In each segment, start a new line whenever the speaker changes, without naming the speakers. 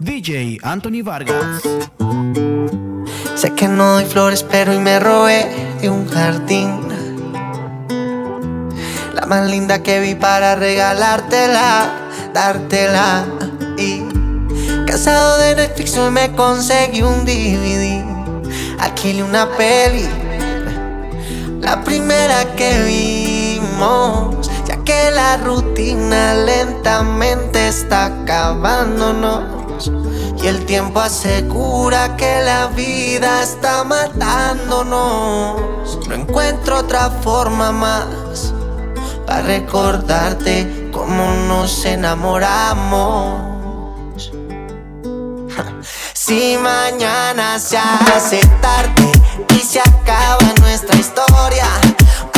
DJ Anthony Vargas.
Sé que no doy flores, pero hoy me robé de un jardín. La más linda que vi para regalártela, dártela. Y casado de Netflix hoy me conseguí un DVD. Aquí una peli, la primera que vimos. Ya que la rutina lentamente está acabándonos. Y el tiempo asegura que la vida está matándonos. No encuentro otra forma más para recordarte cómo nos enamoramos. Si mañana se hace tarde y se acaba nuestra historia,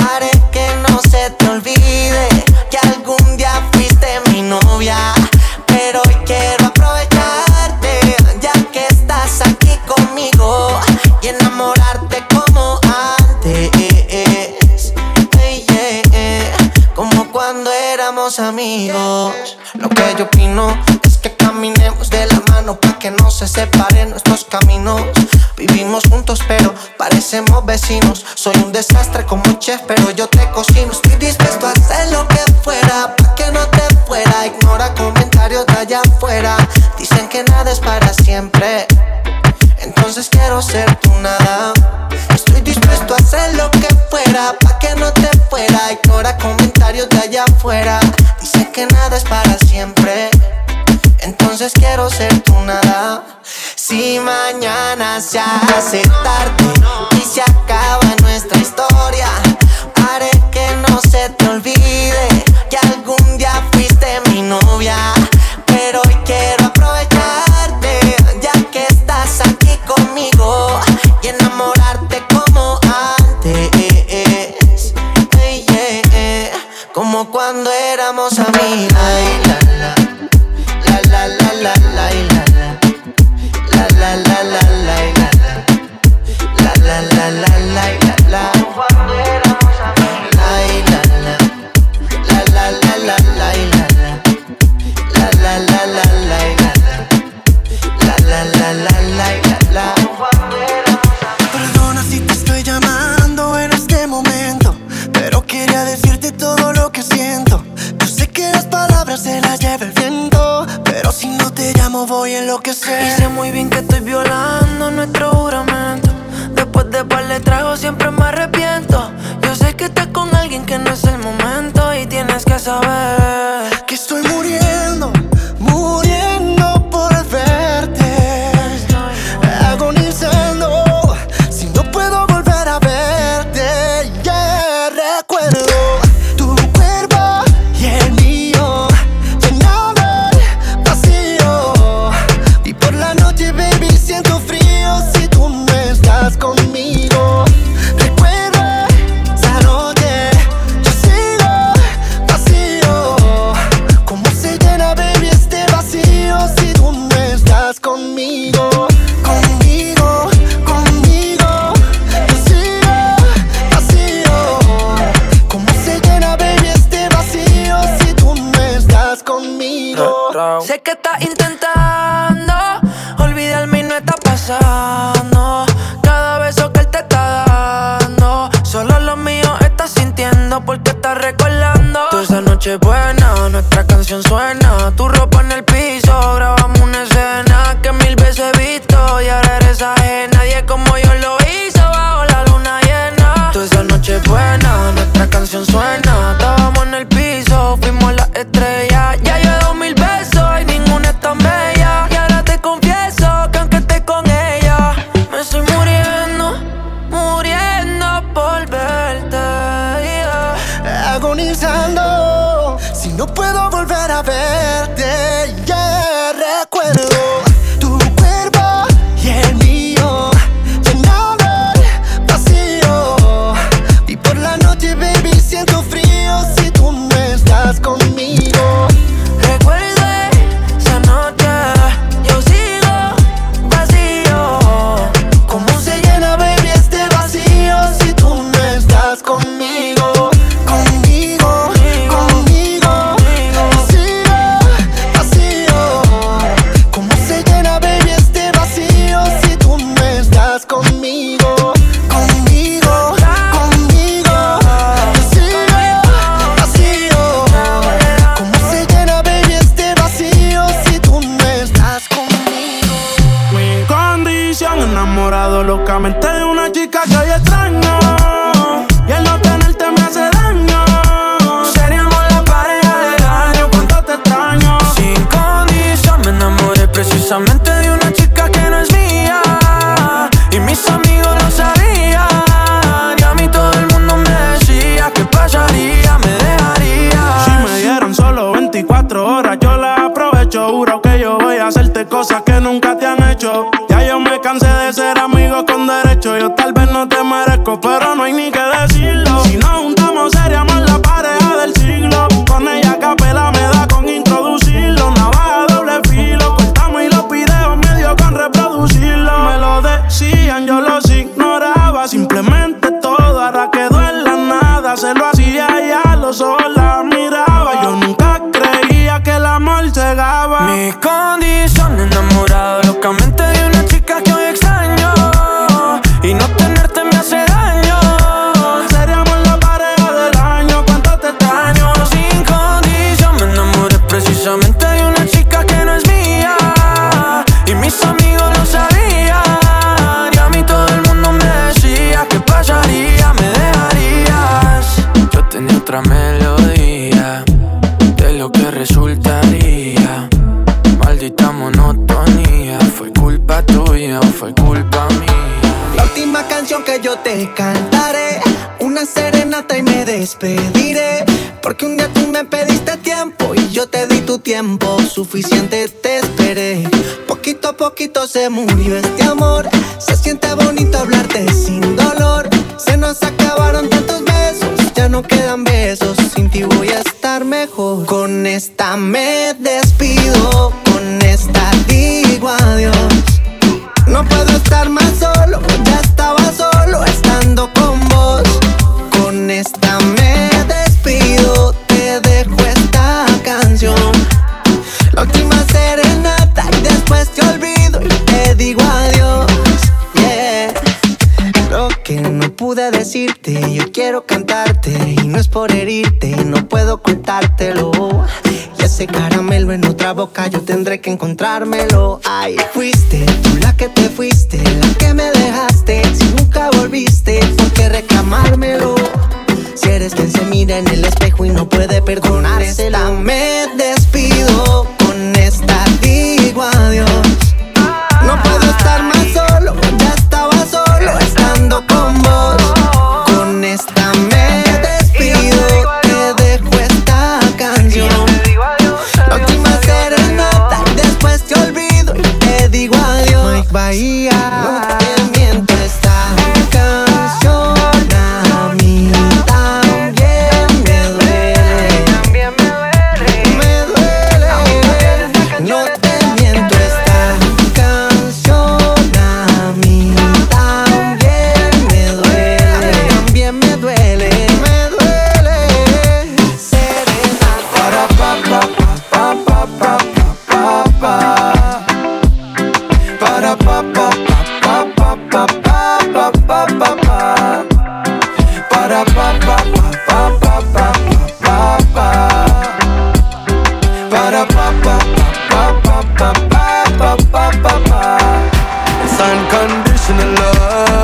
haré que no se te olvide que algún día fuiste mi novia. Pero hoy quiero amigos. Lo que yo opino es que caminemos de la mano para que no se separen nuestros caminos. Vivimos juntos, pero parecemos vecinos. Soy un desastre como chef, pero yo te cocino. Estoy dispuesto a hacer lo que fuera para que no te fuera. Ignora comentarios de allá afuera. Dicen que nada es para siempre. Entonces quiero ser tu nada. Estoy dispuesto a hacer lo que fuera para que no te fuera. Ignora comentarios de allá afuera. Dicen que nada es para siempre. Entonces quiero ser tu nada. Si mañana se hace tarde que estás
intentando olvidarme y no está pasando. Cada beso que él te está dando, solo lo mío estás sintiendo porque estás recordando. Toda esa noche buena, nuestra canción suena.
despediré. Porque un día tú me pediste tiempo y yo te di tu tiempo suficiente, te esperé. Poquito a poquito se murió este amor. Se siente bonito hablarte sin dolor. Se nos acabaron tantos besos, ya no quedan besos. Sin ti voy a estar mejor. Con esta me despido, con esta digo adiós. No puedo estar más solo, ya estaba decirte, yo quiero cantarte y no es por herirte, no puedo ocultártelo. Y ese caramelo en otra boca yo tendré que encontrármelo. Ay, fuiste
It's unconditional love.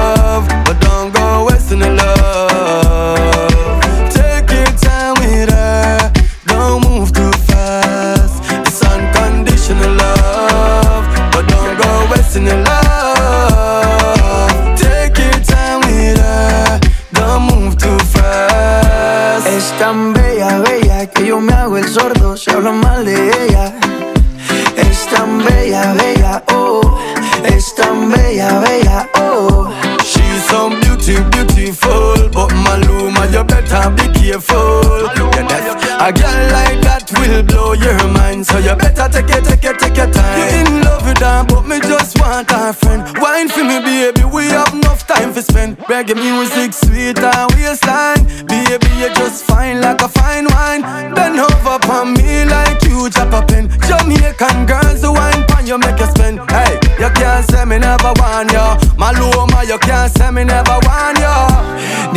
now be careful. You're deaf. A girl like that will blow your mind, so you better take it, take it, take your time. You in love with her, but me just want her friend. Wine for me, baby, we have enough time for spend. Reggae music, sweet and waistline, baby, you just fine like a fine wine. Bend over on me like you drop a pin. Jamaican girls who wine pon you make you spend. Hey, you can't say me never want ya. Maluma, you can't say me never want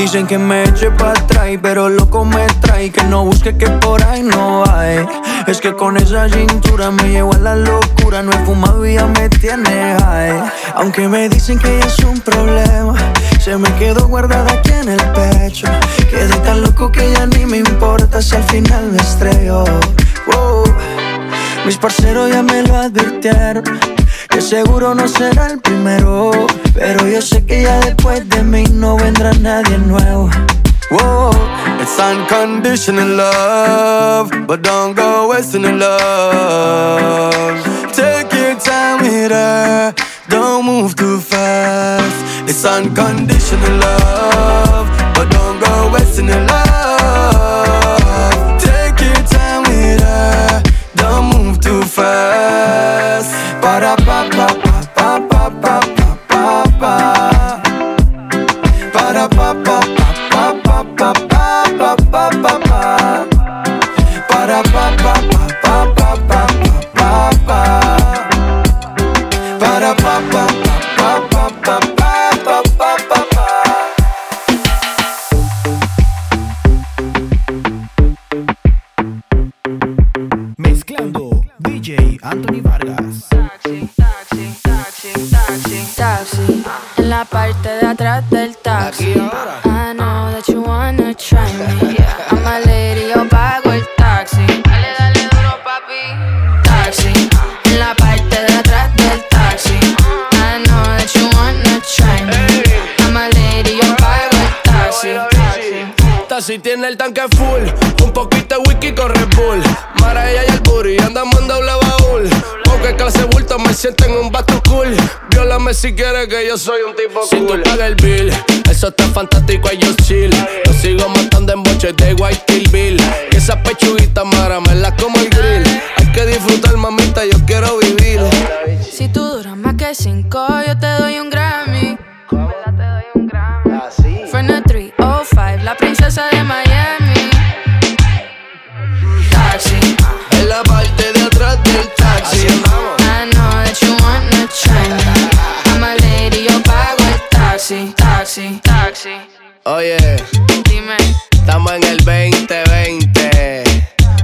Dicen que me eche para atrás, pero loco me trae. Que no busque que por ahí no hay. Es que con esa cintura me llevo a la locura. No he fumado y ya me tiene high.
Aunque me dicen que es un problema, se me quedó guardada aquí en el pecho. Quedé tan loco que ya ni me importa si al final me estrello. Wow. Mis parceros ya me lo advirtieron. Seguro no será el primero. Pero yo sé que ya después de mí no vendrá nadie nuevo.
Whoa, it's unconditional love, but don't go wasting the love. Take your time with her, don't move too fast. It's unconditional love, but don't go wasting the love.
Clase bulto me siento en un bato cool. Viólame si quieres que yo soy un tipo si cool. Si tú pagas el bill, eso está fantástico, ellos chill. Yo sigo matando en boches de White Kill Bill. Y esas pechuguitas, Mara, me las como el grill. Hay que disfrutar, mamita, yo quiero vivir.
Si tú duras más que cinco, yo te doy un Grammy. Te doy un Grammy. Fernet 305, la princesa de Miami. Taxi.
En la parte de atrás del taxi. Oye,
Dime,
estamos en el 2020.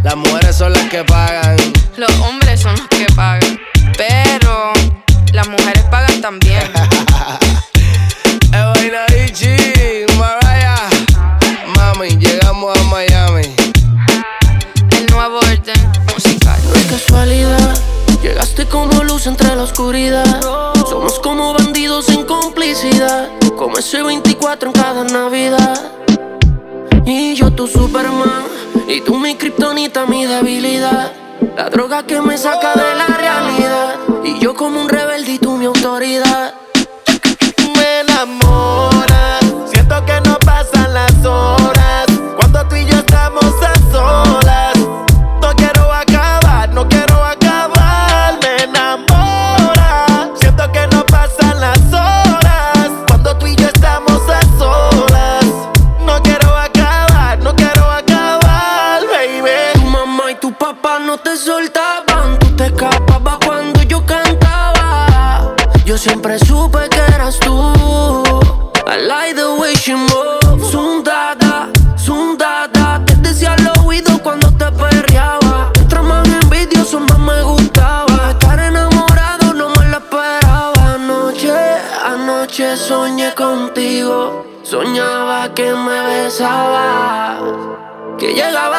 Las mujeres son las que pagan.
los hombres son los que pagan. Pero las mujeres pagan también.
Evaina Ichi, Mariah. Mami, llegamos a Miami.
El nuevo orden musical.
No es casualidad, llegaste como luz entre la oscuridad. Navidad. Y yo tu Superman, y tú mi kriptonita, mi debilidad. La droga que me saca de la realidad, y yo como un rebelde y tú mi autoridad.
me enamora.
Siempre supe que eras tú. I like the way she moves. Sundada, sundada. Te decía al oído cuando te perreaba. Mientras más envidioso, más me gustaba. Estar enamorado no me lo esperaba. Anoche, anoche soñé contigo. Soñaba que me besaba. Que llegaba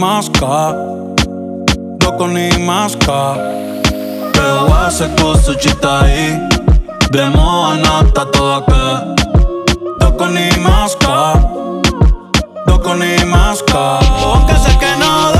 maska Doko ni maska Eu hace kusuchita ahí. De moanata toda que Doko ni maska Doko ni maska Aunque sé que no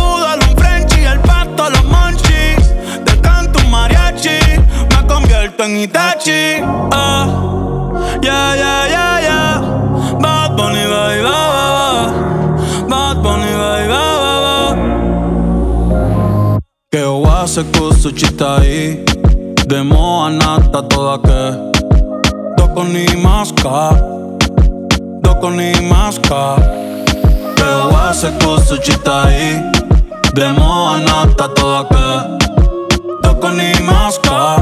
un convierto en Itachi. Ah. Yeah, yeah, yeah, yeah. Bad Bunny, ba, ba, ba. Bad Bunny, ba, ba, ba. Que wase kusuchita hii Demo anata toda que. Doko ni maska Doko ni maska Que wase kusuchita hii Demo anata toda que. Doko ni maska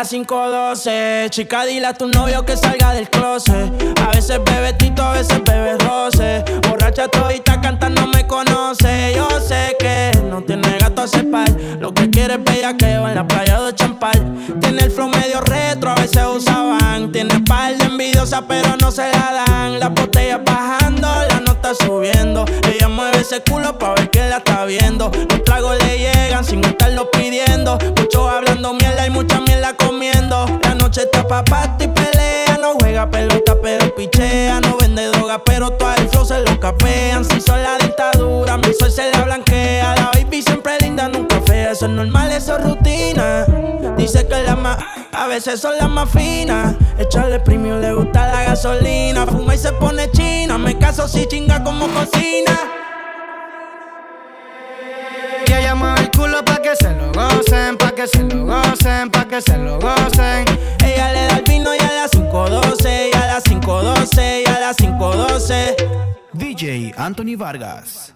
las
5.12,
chica, dile a tu novio que salga del closet. A veces bebe tito, a veces bebe roce. Borracha todita cantando me conoce. Yo sé que no tiene gato a cepar. Lo que quiere es bellaqueo en la playa de Champal. Tiene el flow medio retro, a veces usaban. Tiene par de envidiosa, pero no se la dan. La botella bajando, la nota subiendo. Ella mueve ese culo pa' ver que la está viendo. Los tragos le llegan sin estarlo pidiendo. Muchos hablando mierda y mucha mierda noche está pa' pasto y pelea. No juega pelota, pero pichea. No vende droga, pero todo el flow se lo capean. Si son la dictadura, mi sol se la blanquea. La baby siempre linda, nunca fea. Eso es normal, eso es rutina. Dice que la más, a veces son las más finas. Echarle premium, le gusta la gasolina. Fuma y se pone china. Me caso si chinga como cocina.
Y ella mueve pa' que se lo gocen, pa' que se lo gocen, pa' que se lo gocen.
Ella le da el vino y a las 5.12, y a las 5.12, y a las 5.12.
DJ Anthony Vargas.